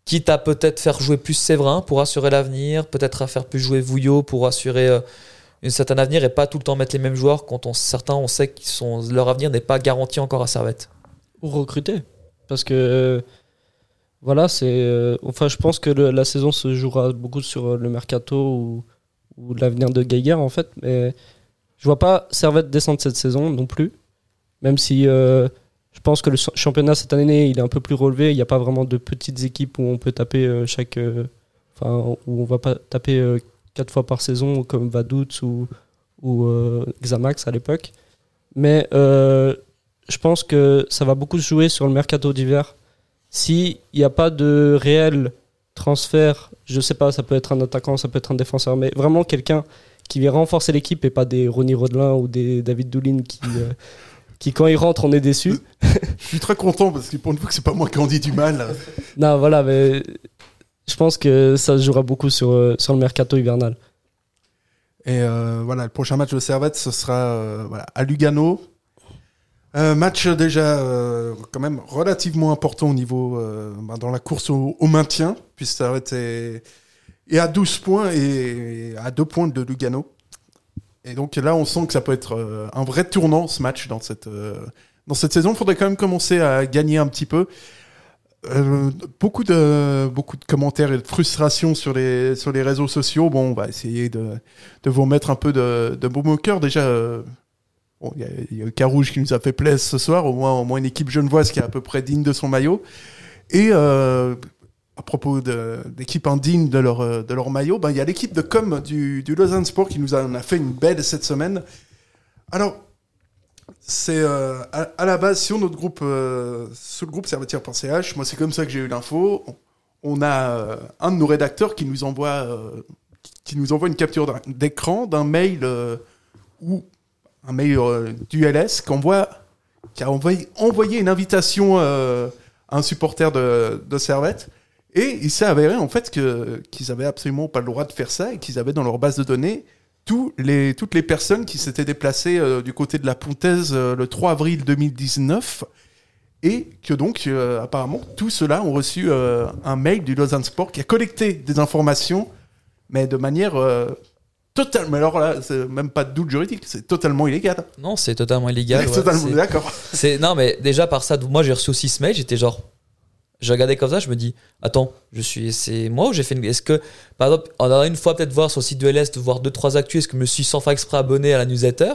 Quitte à peut-être faire jouer plus Séverin pour assurer l'avenir, peut-être à faire plus jouer Vouillot pour assurer euh, un certain avenir et pas tout le temps mettre les mêmes joueurs quand on, certains on sait que leur avenir n'est pas garanti encore à Servette. Ou recruter. Parce que, euh, voilà, c'est. euh, enfin, je pense que la saison se jouera beaucoup sur euh, le mercato ou, l'avenir de Geiger, en fait. Mais je vois pas Servette descendre cette saison non plus. Même si pense que le ch- championnat cette année, il est un peu plus relevé. Il n'y a pas vraiment de petites équipes où on peut taper euh, chaque. euh, Enfin, où on va pas taper euh, quatre fois par saison comme Vaduz ou, ou euh, Xamax à l'époque. Mais je pense que ça va beaucoup se jouer sur le mercato d'hiver. S'il n'y a pas de réel transfert, je sais pas, ça peut être un attaquant, ça peut être un défenseur, mais vraiment quelqu'un qui vient renforcer l'équipe et pas des Ronnie Rodelin ou des David Doulin qui, qui quand ils rentrent, on est déçu. Je suis très content parce que pour une fois que c'est pas moi qui en dis du mal. [laughs] non, voilà, mais je pense que ça se jouera beaucoup sur, euh, sur le mercato hivernal. Et euh, voilà, le prochain match de Servette, ce sera euh, voilà, à Lugano. Euh, match déjà quand même relativement important au niveau bah, dans la course au, au maintien, puisque Servette est, est à 12 points et, à 2 points de Lugano. Et donc là, on sent que ça peut être euh, un vrai tournant ce match dans cette, euh, dans cette saison. Il faudrait quand même commencer à gagner un petit peu. Euh, beaucoup de beaucoup de commentaires et de frustration sur les sur les réseaux sociaux. Bon, on va essayer de de vous mettre un peu de de baume au cœur. Déjà, il y a, y a Carouge qui nous a fait plaisir ce soir. Au moins, au moins une équipe genevoise qui est à peu près digne de son maillot. Et à propos d'équipes indignes de leur euh, de leur maillot, ben il y a l'équipe de com du du Lausanne Sport qui nous en a fait une belle cette semaine. Alors, c'est euh, à, la base sur notre groupe, euh, sur le groupe Servetière.ch. Moi, c'est comme ça que j'ai eu l'info. On, a un de nos rédacteurs qui nous envoie, qui nous envoie une capture d'écran d'un mail ou un mail du LS qui qui a envoyé, envoyé une invitation à un supporter de, de Servette. Et il s'est avéré en fait que qu'ils avaient absolument pas le droit de faire ça et qu'ils avaient dans leur base de données tous les, toutes les personnes qui s'étaient déplacées euh, du côté de la Pontaise euh, le 3 avril 2019 et que donc euh, apparemment tous ceux-là ont reçu un mail du Lausanne Sport qui a collecté des informations mais de manière euh, totale mais alors là c'est même pas de doute juridique c'est totalement illégal Non, c'est totalement illégal. Ouais. totalement d'accord C'est non mais déjà par ça, moi j'ai reçu aussi ce mail, j'étais genre, je regardais comme ça, je me dis, attends, je suis, c'est moi ou j'ai fait une, est-ce que par exemple, on a une fois peut-être voir sur le site de LS, voir deux trois actus, est-ce que je me suis sans faire exprès abonné à la newsletter?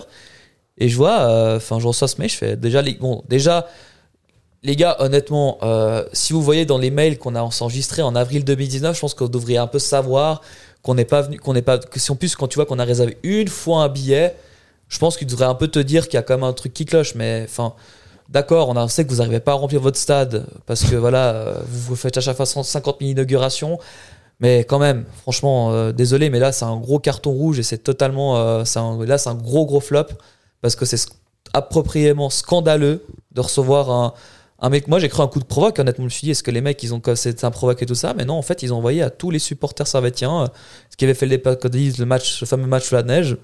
Et je vois, euh, enfin je reçois ce mail, je fais déjà les, bon déjà les gars, honnêtement, euh, si vous voyez dans les mails qu'on a enregistrés en avril 2019, je pense que vous devriez un peu savoir qu'on n'est pas venu, qu'on n'est pas, que si en plus quand tu vois qu'on a réservé une fois un billet, je pense qu'il devrait un peu te dire qu'il y a quand même un truc qui cloche, mais enfin, d'accord, on sait que vous n'arrivez pas à remplir votre stade parce que voilà, euh, vous vous faites à chaque fois 150 000 inaugurations, mais quand même, franchement, euh, désolé, mais là c'est un gros carton rouge et c'est totalement, euh, là c'est un gros gros flop parce que c'est appropriément scandaleux de recevoir un, mec. Moi j'ai cru un coup de provoque, honnêtement, je me suis dit, est-ce que les mecs ils ont c'est un provoque et tout ça, mais non, en fait ils ont envoyé à tous les supporters servétiens ce qui avait fait le départ, le match, le fameux match sous la neige.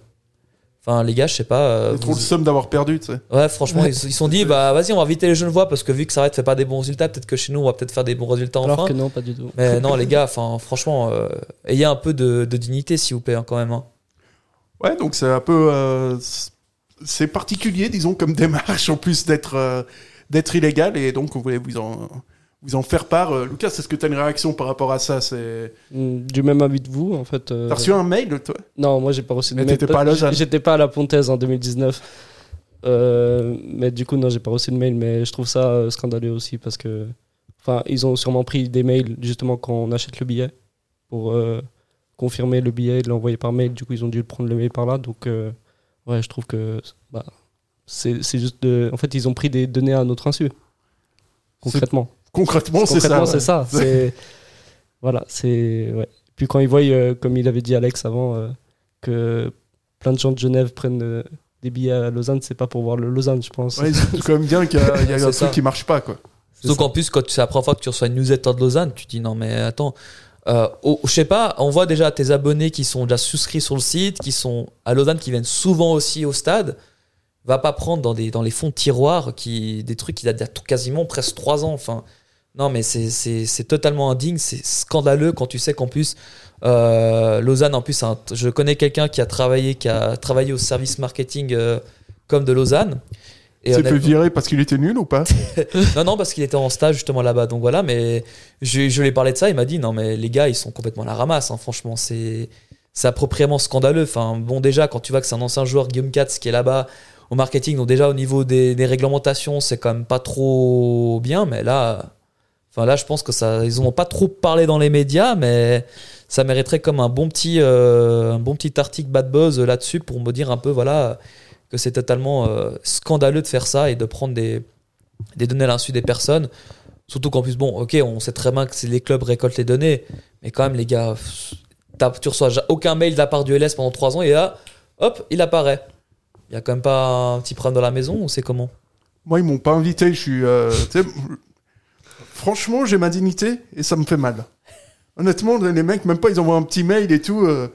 Enfin, les gars, je sais pas. euh, trop vous- le somme d'avoir perdu tu sais Ouais, franchement, ils ils se sont dit, bah vas-y, on va inviter les Genevois parce que vu que ça fait pas des bons résultats, peut-être que chez nous, on va peut-être faire des bons résultats Alors enfin. que non, pas du tout. Mais [laughs] non, les gars, enfin, franchement, euh, ayez un peu de, de dignité, s'il vous plaît, hein, quand même. hein. Ouais, donc c'est un peu. euh, c'est- particulier, disons, comme [laughs] démarche, en plus d'être euh, d'être illégal, et donc on voulait vous en, vous en faire part. Euh, Lucas, est-ce que tu as une réaction par rapport à ça? C'est... Mm, Du même avis que vous, en fait. euh, T'as reçu un mail, toi? Non, moi j'ai pas reçu de Mais mail. t'étais pas à Lausanne. J'étais pas à la Pontaise en 2019. Euh, mais du coup, non, j'ai pas reçu de mail. Mais je trouve ça euh, scandaleux aussi parce que. Enfin, ils ont sûrement pris des mails justement quand on achète le billet pour euh, confirmer le billet et l'envoyer par mail. Du coup, ils ont dû prendre le mail par là. Donc, ouais, je trouve que. Bah, c'est juste de. En fait, ils ont pris des données à notre insu. Concrètement. Concrètement, c'est ça. Ouais. c'est ça. C'est voilà, c'est ouais. Puis quand ils voient, euh, comme il avait dit Alex avant, euh, que plein de gens de Genève prennent euh, des billets à Lausanne, c'est pas pour voir le Lausanne, je pense. Ouais, c'est quand même bien qu'il y a, y a [laughs] un ça. truc qui marche pas, quoi. Ça. qu'en plus, quand c'est la première fois que tu reçois une newsletter de Lausanne, tu te dis non, mais attends. Euh, oh, je sais pas, on voit déjà tes abonnés qui sont déjà souscrits sur le site, qui sont à Lausanne, qui viennent souvent aussi au stade. Va pas prendre dans, des, dans les fonds de tiroirs qui, des trucs qui datent d'il y a tout- quasiment presque trois ans. Enfin, non, mais c'est- totalement indigne, c'est scandaleux quand tu sais qu'en plus, euh, Lausanne, en plus, je connais quelqu'un qui a travaillé, qui a travaillé au service marketing euh, comme de Lausanne. Il s'est fait virer parce qu'il était nul ou pas [laughs] non, non, parce qu'il était en stage justement là-bas. Donc voilà, mais je, je lui ai parlé de ça. Il m'a dit non, mais les gars, ils sont complètement à la ramasse. hein. Franchement, c'est c'est appropriément scandaleux. Enfin, bon, déjà, quand tu vois que c'est un ancien joueur, Guillaume Katz, qui est là-bas au marketing, donc déjà au niveau des, des réglementations, c'est quand même pas trop bien. Mais là, enfin là, je pense que ça, ils en ont pas trop parlé dans les médias, mais ça mériterait comme un bon petit, euh, un bon petit article bad buzz là-dessus pour me dire un peu, voilà, que c'est totalement euh, scandaleux de faire ça et de prendre des des données à l'insu des personnes. Surtout qu'en plus, bon, ok, on sait très bien que les clubs récoltent les données, mais quand même, les gars, tu reçois aucun mail de la part du LS pendant 3 ans et là, hop, il apparaît. Il y a quand même pas un petit problème dans la maison ou c'est comment? Moi, ils m'ont pas invité. Je suis. euh, franchement, j'ai ma dignité et ça me fait mal. Honnêtement, les mecs, même pas, ils envoient un petit mail et tout. euh,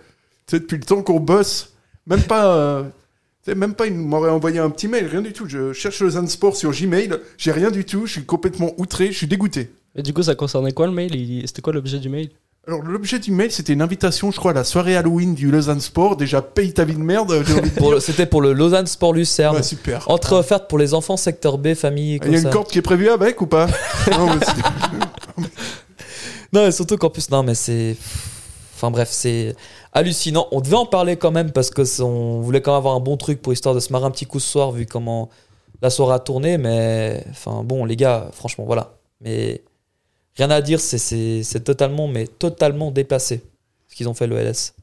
tu sais, depuis le temps qu'on bosse, même pas. euh, même pas, ils m'auraient envoyé un petit mail, rien du tout. Je cherche le Sport sur Gmail, j'ai rien du tout. Je suis complètement outré, je suis dégoûté. Et du coup, ça concernait quoi le mail? Il- C'était quoi l'objet du mail? Alors, l'objet du mail, c'était une invitation, je crois, à la soirée Halloween du Lausanne Sport. Déjà, paye ta vie de merde. C'était pour le Lausanne Sport Lucerne. Ouais, super. Entrée offerte pour les enfants secteur B, famille. Il Comme y a ça. une corde qui est prévue avec ou pas? [laughs] Non, mais Non, et surtout qu'en plus, non, mais c'est. Enfin bref, c'est hallucinant. On devait en parler quand même parce que c'est- on voulait quand même avoir un bon truc pour histoire de se marrer un petit coup ce soir vu comment la soirée a tourné. Mais enfin bon, les gars, franchement, voilà. Mais rien à dire, c'est- totalement, mais totalement dépassé ce qu'ils ont fait le LS.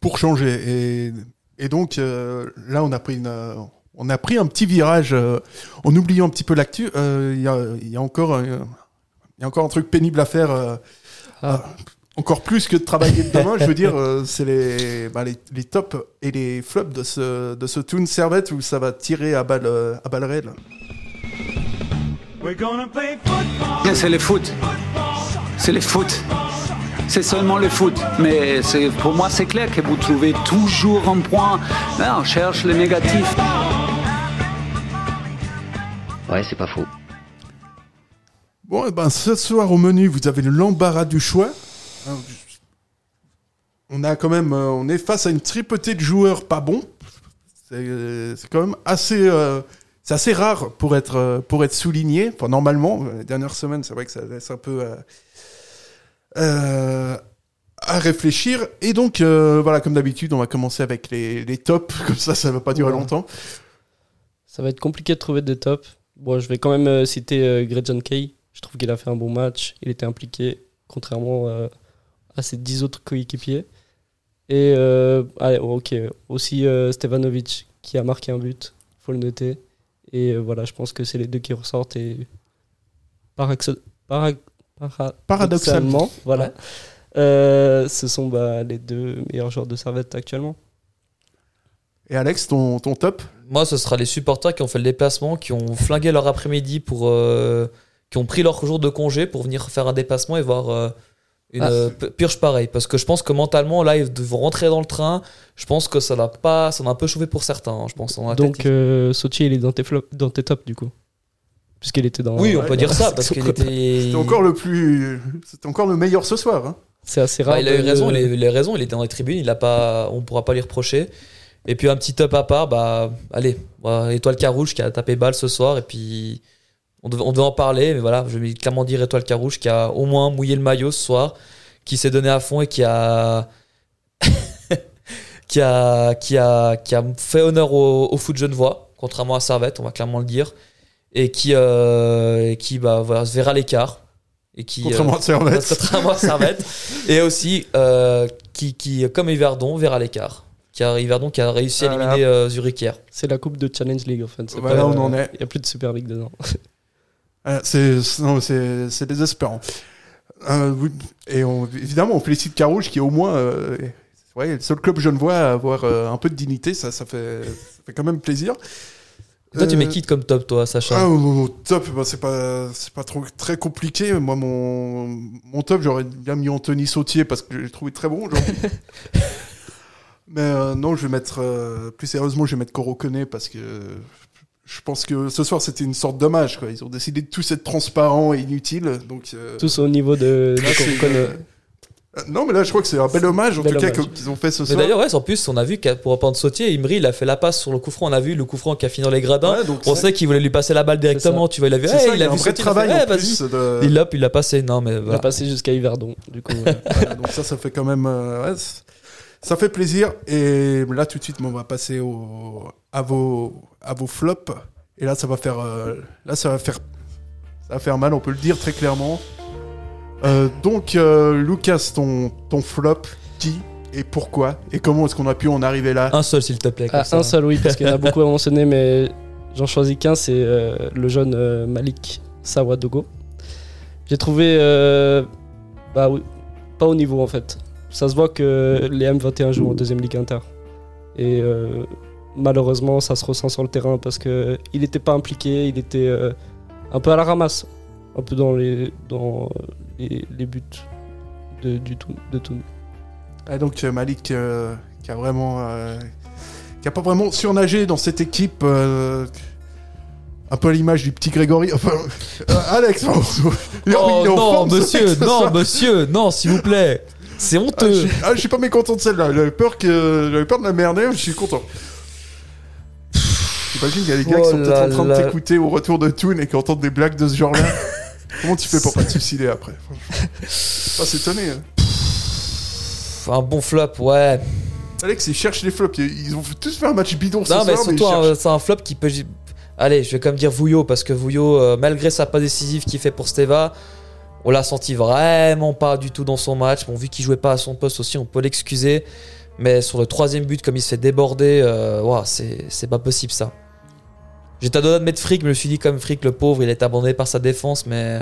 pour changer. Et, et donc euh, là, on a pris une, euh, on a pris un petit virage euh, en oubliant un petit peu l'actu. Euh, Il y, a, il y a encore, un- il y a encore un truc pénible à faire. euh, Ah. euh, encore plus que de travailler demain, je veux dire, c'est les, bah, les, les tops et les flops de ce, de ce Toon Servette où ça va tirer à balles, à balles réelles. C'est le foot. C'est le foot. C'est seulement le foot. Mais c'est- pour moi, c'est clair que vous trouvez toujours un point. Là, on cherche le négatif. Ouais, c'est pas faux. Bon, eh ben, ce soir au menu, vous avez l'embarras du choix. Alors, On a quand même, euh, on est face à une tripotée de joueurs pas bons. C'est euh, c'est quand même assez, euh, c'est assez rare pour être, euh, pour être souligné. Enfin, normalement, euh, les dernières semaines, c'est vrai que ça laisse un peu euh, euh, à réfléchir. Et donc, euh, voilà, comme d'habitude, on va commencer avec les, les tops. [laughs] Comme ça, ça va pas durer Ouais. longtemps. Ça va être compliqué de trouver des tops. Bon, je vais quand même citer euh, Gretchen Kay. Je trouve qu'il a fait un bon match. Il était impliqué, contrairement à ses 10 autres coéquipiers. Et euh, allez, ok, aussi euh, Stevanovic qui a marqué un but, faut le noter. Et euh, voilà, je pense que c'est les deux qui ressortent. Et paraxo- para- para- paradoxalement, voilà, euh, ce sont bah, les deux meilleurs joueurs de Servette actuellement. Et Alex, ton, ton top? Moi, ce sera les supporters qui ont fait le déplacement, qui ont flingué leur après-midi pour. euh, qui ont pris leur jour de congé pour venir faire un déplacement et voir euh, une Ah. euh, pu- purge pareille. Parce que je pense que mentalement, là, ils vont rentrer dans le train. Je pense que ça n'a pas. Ça a un peu chauffé pour certains, hein, je pense. la. Donc, euh, Sochi, il est dans tes, flops, dans tes tops du coup. Puisqu'il était dans. Oui, on peut dire ça, [laughs] parce qu'il était. C'était encore le plus, c'était encore le meilleur ce soir. hein. C'est assez rare. Bah, il a eu raison, il a, eu- il a eu raison, il était dans les tribunes, il a pas, on pourra pas lui reprocher. Et puis un petit top à part, bah allez, voilà, Étoile Carouge qui a tapé balle ce soir, et puis on devait, on devait en parler, mais voilà, je vais clairement dire Étoile Carouge qui a au moins mouillé le maillot ce soir, qui s'est donné à fond et qui a. [laughs] qui, a, qui, a, qui a fait honneur au, au foot genevois, contrairement à Servette, on va clairement le dire, et qui, euh, et qui bah, voilà, se verra l'écart. Et qui, Contrairement euh, à Servette. [laughs] contrairement à Servette. et aussi, euh, qui, qui, comme Yverdon, verra l'écart. Qui a, Yverdon qui a réussi à éliminer euh, Zurich hier. C'est la coupe de Challenge League en fait. c'est Voilà, pas, on euh, en est. Il n'y a plus de Super League dedans. [laughs] Ah, C'est désespérant. Euh, et on- évidemment, on félicite Carouge qui est au moins euh, vrai, le seul club genevois à avoir euh, un peu de dignité. Ça, ça fait, ça fait quand même plaisir. Toi, tu Euh, mets qui comme top, toi, Sacha Ah, mon, top, bah, c'est pas, c'est pas trop très compliqué. Moi, mon, mon top, j'aurais bien mis Anthony Sautier parce que je l'ai trouvé très bon aujourd'hui. [laughs] Mais euh, non, je vais mettre, euh, plus sérieusement, je vais mettre Corocone parce que je pense que ce soir c'était une sorte d'hommage. quoi. Ils ont décidé de tous être transparents et inutiles. Donc, euh, Tous au niveau de. là, de c'est, qu'on connaît. euh, euh, non, mais là je crois que c'est un bel hommage en Bel tout cas hommage. qu'ils ont fait ce Mais soir. d'ailleurs, ouais, en plus, on a vu qu'à- pour reprendre Sautier, Imri, il a fait la passe sur le coup franc. On a vu le coup franc qui a fini dans les gradins. Ouais, donc on sait qu'il voulait lui passer la balle directement. Tu vois, il a vu, hey, ça, il y a a vu un vrai Sautier, il a travail fait, en hey, plus vas-y. de- Il l'a, puis il l'a passé. Non, mais Il a voilà. passé jusqu'à Yverdon. Du coup, Voilà, [laughs] donc ça, ça fait quand même. euh, ouais, ça fait plaisir. Et là, tout de suite, on va passer au, à, vos, à vos flops. Et là, ça va faire. euh, là, ça va faire. Ça va faire mal, on peut le dire très clairement. Euh, donc, euh, Lucas, ton, ton flop, qui et pourquoi Et comment est-ce qu'on a pu en arriver là? Un seul, s'il te plaît. comme Ah, ça. un seul, oui, parce qu'il y en a [laughs] beaucoup à mentionner, mais j'en choisis qu'un, c'est euh, le jeune euh, Malik Sawadogo. J'ai trouvé. euh, bah oui, pas au niveau en fait. Ça se voit que les M21 jouent en deuxième ligue inter. Et euh, malheureusement, ça se ressent sur le terrain parce qu'il n'était pas impliqué, il était euh, un peu à la ramasse, un peu dans les, dans les, les buts de, du tout, de tout. Ah, Donc, euh, Malik, euh, qui a vraiment. euh, qui a pas vraiment surnagé dans cette équipe. euh, un peu à l'image du petit Grégory. Enfin, euh, Alex, [laughs] Oh non, monsieur, non, monsieur, non, s'il vous plaît. C'est Ah, honteux. je, ah, je suis pas mécontent de celle-là. J'avais peur, que... J'avais peur de la merder, mais je suis content. J'imagine qu'il y a des gars qui Oh sont peut-être là en train de t'écouter au retour de Toon et qui entendent des blagues de ce genre-là. [laughs] Comment tu fais pour pas te suicider après franchement Pas s'étonner. hein. Un bon flop, ouais. Alex, ils cherchent les flops. Ils ont tous fait un match bidon ce Non, mais soir, surtout, c'est un flop qui peut. Allez, je vais quand même dire Vouillot, parce que Vouillot, euh, malgré sa pas décisive qu'il fait pour Steva, on l'a senti vraiment pas du tout dans son match. Bon, vu qu'il jouait pas à son poste aussi, on peut l'excuser. Mais sur le troisième but, comme il se fait déborder, euh, ouah, c'est c'est pas possible ça. J'étais à deux de mettre Frick, mais je me suis dit, comme Frick, le pauvre, il est abandonné par sa défense. Mais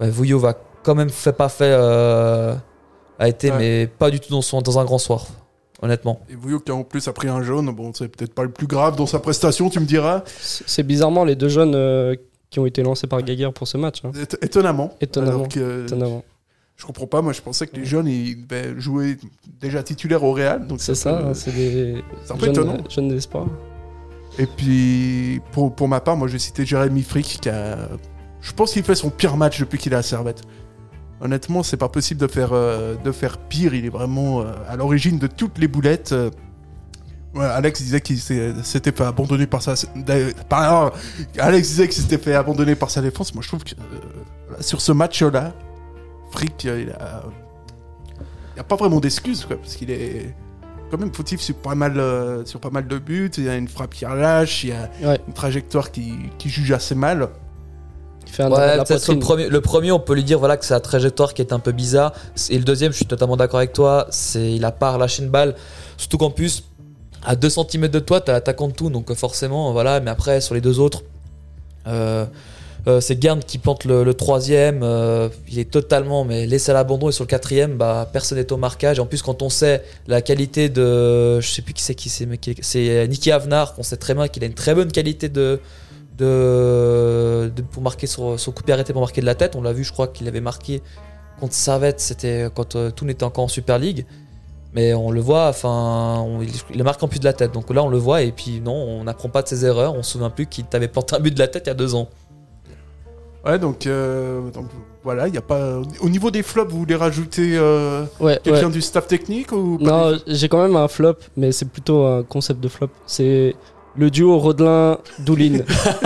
ouais, Vouillot va quand même fait pas fait. euh, a été, Ouais. mais pas du tout dans, son, dans un grand soir, honnêtement. Et Vouillot qui en plus a pris un jaune. Bon, c'est peut-être pas le plus grave dans sa prestation, tu me diras. C'est c'est bizarrement les deux jeunes euh, qui ont été lancés par Gaguerre pour ce match. hein. Éton- Étonnamment. Étonnamment. Que- Étonnamment. Je comprends pas, moi je pensais que les jeunes ils devaient jouer déjà titulaires au Real. donc C'est ça, hein, c'est des un peu jeunes, étonnant. jeunes d'espoir. Et puis pour, pour ma part, moi je vais citer Jérémy Frick qui a. Je pense qu'il fait son pire match depuis qu'il est à Servette. Honnêtement, c'est pas possible de faire, euh, de faire pire. Il est vraiment euh, à l'origine de toutes les boulettes. Ouais, Alex disait qu'il s'est- s'était fait abandonner par sa. par- Alex disait qu'il s'était fait abandonner par sa défense. Moi je trouve que euh, sur ce match-là, Frick, il a. Il a pas vraiment d'excuses, quoi, parce qu'il est quand même fautif sur pas mal, euh, sur pas mal de buts. Il y a une frappe qui relâche, il y a Ouais. une trajectoire qui, qui juge assez mal. Il fait un Ouais, le premier, le premier, on peut lui dire voilà que c'est la trajectoire qui est un peu bizarre. Et le deuxième, je suis totalement d'accord avec toi, c'est il a pas relâché une balle. Surtout qu'en plus, à 2 cm de toi, t'as de tout, donc euh, forcément, voilà. Mais après, sur les deux autres, euh, euh, c'est Gern qui plante le, troisième. il est totalement mais laissé à l'abandon. Et sur le quatrième, bah, personne n'est au marquage. Et en plus, quand on sait la qualité de. Je sais plus qui c'est qui c'est, mais c'est Niki Avnar, qu'on sait très bien qu'il a une très bonne qualité de. De, pour marquer sur son coup arrêté pour marquer de la tête on l'a vu je crois qu'il avait marqué contre Servette c'était quand tout n'était encore en Super League mais on le voit enfin on- il, le marque en plus de la tête donc là on le voit et puis non on n'apprend pas de ses erreurs on se souvient plus qu'il t'avait planté un but de la tête il y a deux ans Ouais, donc, euh, donc voilà, il y a pas. Au niveau des flops, vous voulez rajouter euh, Ouais, quelqu'un ouais. du staff technique ou pas Non, j'ai quand même un flop, mais c'est plutôt un concept de flop. C'est le duo Rodelin-Doulin.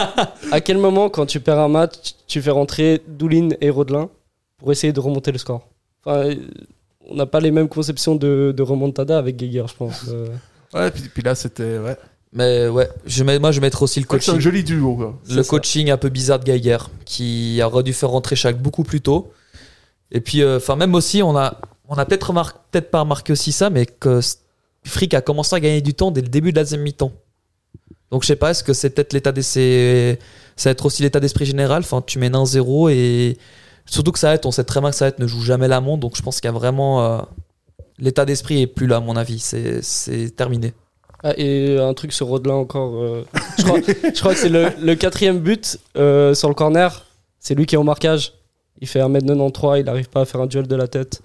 [laughs] à quel moment, quand tu perds un match, tu fais rentrer Doulin et Rodelin pour essayer de remonter le score? Enfin, euh, On n'a pas les mêmes conceptions de, de remontada avec Geiger, je pense. Euh, Ouais, puis, puis là c'était. Ouais. mais ouais je mets, moi je mettrais aussi le Ouais, C'est coaching un joli duo. quoi. le coaching un peu bizarre de Geiger qui aurait dû faire rentrer chaque beaucoup plus tôt. Et puis, euh, enfin, même aussi, on a, on a peut-être remarqué, peut-être pas remarqué aussi ça, mais que Frick a commencé à gagner du temps dès le début de la deuxième mi-temps. Donc, je sais pas, est-ce que c'est peut-être l'état d'esprit, ça va être aussi l'état d'esprit général? Enfin, tu mènes 1-0 et surtout que Saet, on sait très bien que Saet ne joue jamais la montre, donc je pense qu'il y a vraiment euh, l'état d'esprit est plus là, à mon avis. C'est, c'est terminé. Ah, et un truc sur Rodelin encore. euh, je, crois, je crois que c'est le, le quatrième but euh, sur le corner. C'est lui qui est au marquage. Il fait 1m93, il n'arrive pas à faire un duel de la tête.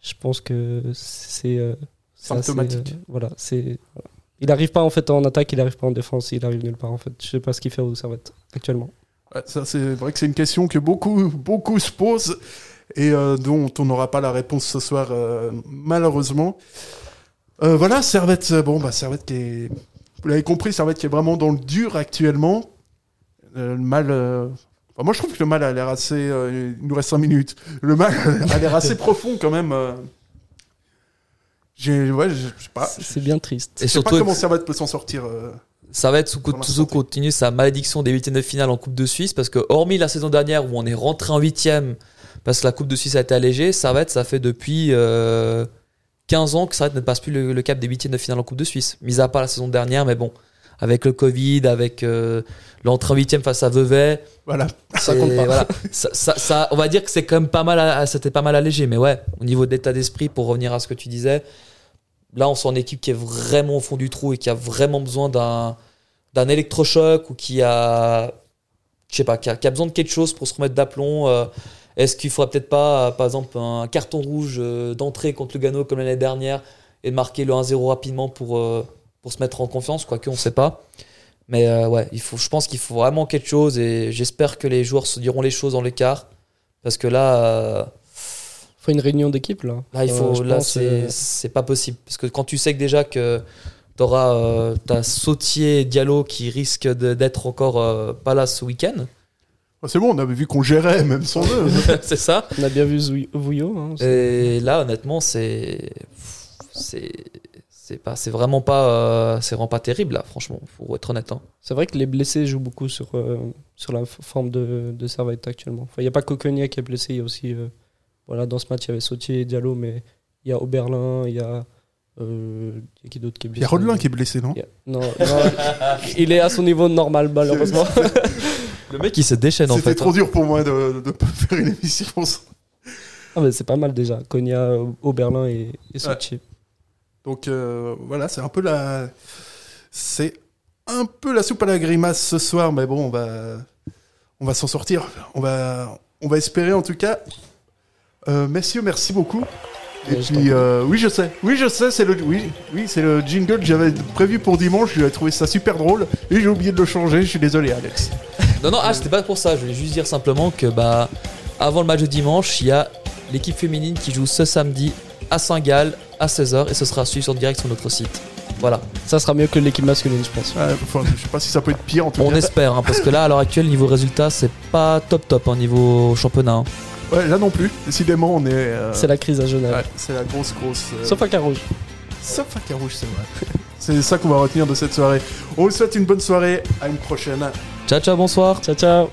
Je pense que c'est. euh, c'est assez, Symptomatique. euh, voilà, c'est. voilà. Il arrive pas en fait en attaque, il arrive pas en défense, il arrive nulle part en fait. Je sais pas ce qu'il fait au Servette actuellement. Ouais, ça, c'est vrai que c'est une question que beaucoup, beaucoup se posent et euh, dont on n'aura pas la réponse ce soir, euh, malheureusement. Euh, voilà, Servette, bon, bah, Servette qui est. Vous l'avez compris, Servette qui est vraiment dans le dur actuellement. Euh, le mal. euh, enfin, moi, je trouve que le mal a l'air assez. euh, il nous reste 5 minutes. Le mal a l'air assez profond quand même. euh. J'ai. Ouais, je sais pas. C'est bien triste. Je sais pas comment Servette peut s'en sortir. Ça va être continue sa malédiction des huitièmes de finale en Coupe de Suisse parce que hormis la saison dernière où on est rentré en huitième parce que la Coupe de Suisse a été allégée, ça va être ça fait depuis euh, 15 ans que ça ne passe plus le, le cap des huitièmes de finale en Coupe de Suisse. Mis à part la saison dernière, mais bon, avec le Covid, avec euh, l'entrée en huitième face à Vevey, Voilà, ça compte pas. voilà. [laughs] Ça- ça- ça- on va dire que c'est quand même pas mal, c'était pas mal allégé, mais ouais, au niveau de l'état d'esprit, pour revenir à ce que tu disais, là on sent une équipe qui est vraiment au fond du trou et qui a vraiment besoin d'un électrochoc ou qui a je sais pas qui a, besoin de quelque chose pour se remettre d'aplomb euh, est-ce qu'il faudrait peut-être pas euh, par exemple un carton rouge euh, d'entrée contre Lugano comme l'année dernière et marquer le 1-0 rapidement pour se mettre en confiance quoique on sait pas. Mais ouais je pense qu'il faut vraiment quelque chose et j'espère que les joueurs se diront les choses dans l'écart parce que là faut une réunion d'équipe là. Là, il Euh, faut, là, c'est, euh, c'est pas possible. Parce que quand tu sais que déjà que t'auras, euh, t'as Sautier et Diallo qui risquent de- d'être encore euh, pas là ce week-end. Oh, C'est bon, on avait vu qu'on gérait même sans eux. [laughs] c'est ça. On a bien vu Vouillot. hein, Et là, honnêtement, c'est, c'est, c'est pas, c'est vraiment pas, euh, c'est vraiment pas terrible là. Franchement, faut être honnête. hein. C'est vrai que les blessés jouent beaucoup sur, euh, sur la f- forme de, de Servette actuellement. Enfin, Il n'y a pas Coconia qui est blessé, il y a aussi. euh, voilà, dans ce match, il y avait Sautier et Diallo, mais il y a Oberlin, il y a. euh, il y a qui d'autre qui est Il blessé y a Rodelin qui est blessé, non Il a- Non, non, il est à son niveau normal, malheureusement. Le mec, il se déchaîne en C'était fait. trop hein. dur pour moi de ne pas [laughs] faire une émission. Ah, mais c'est pas mal déjà. Konya, euh, Oberlin et, et Sautier. Donc euh, voilà, c'est un peu la. C'est un peu la soupe à la grimace ce soir, mais bon, on va, on va s'en sortir. On va, on va espérer en tout cas. Euh, messieurs, merci beaucoup. Et Ouais, puis, euh, oui, je sais. Oui, je sais, c'est le, oui, oui, c'est le jingle que j'avais prévu pour dimanche. J'avais trouvé ça super drôle et j'ai oublié de le changer. Je suis désolé, Alex. Non, non, ah, c'était pas pour ça. Je voulais juste dire simplement que bah, avant le match de dimanche, il y a l'équipe féminine qui joue ce samedi à Saint-Gall à 16h et ce sera suivi sur direct sur notre site. Voilà. Ça sera mieux que l'équipe masculine, je pense. Ouais, enfin, je sais pas si ça peut être pire en tout On cas. espère, hein, parce que là, à l'heure actuelle, niveau résultat, c'est pas top top en niveau championnat. hein. Ouais, là non plus. Décidément, on est. euh, C'est la crise à Genève. ouais, c'est la grosse, grosse. euh, Sauf à Carouge. Sauf à Carouge, c'est vrai. [laughs] c'est ça qu'on va retenir de cette soirée. On vous souhaite une bonne soirée. À une prochaine. Ciao, ciao, bonsoir. Ciao, ciao.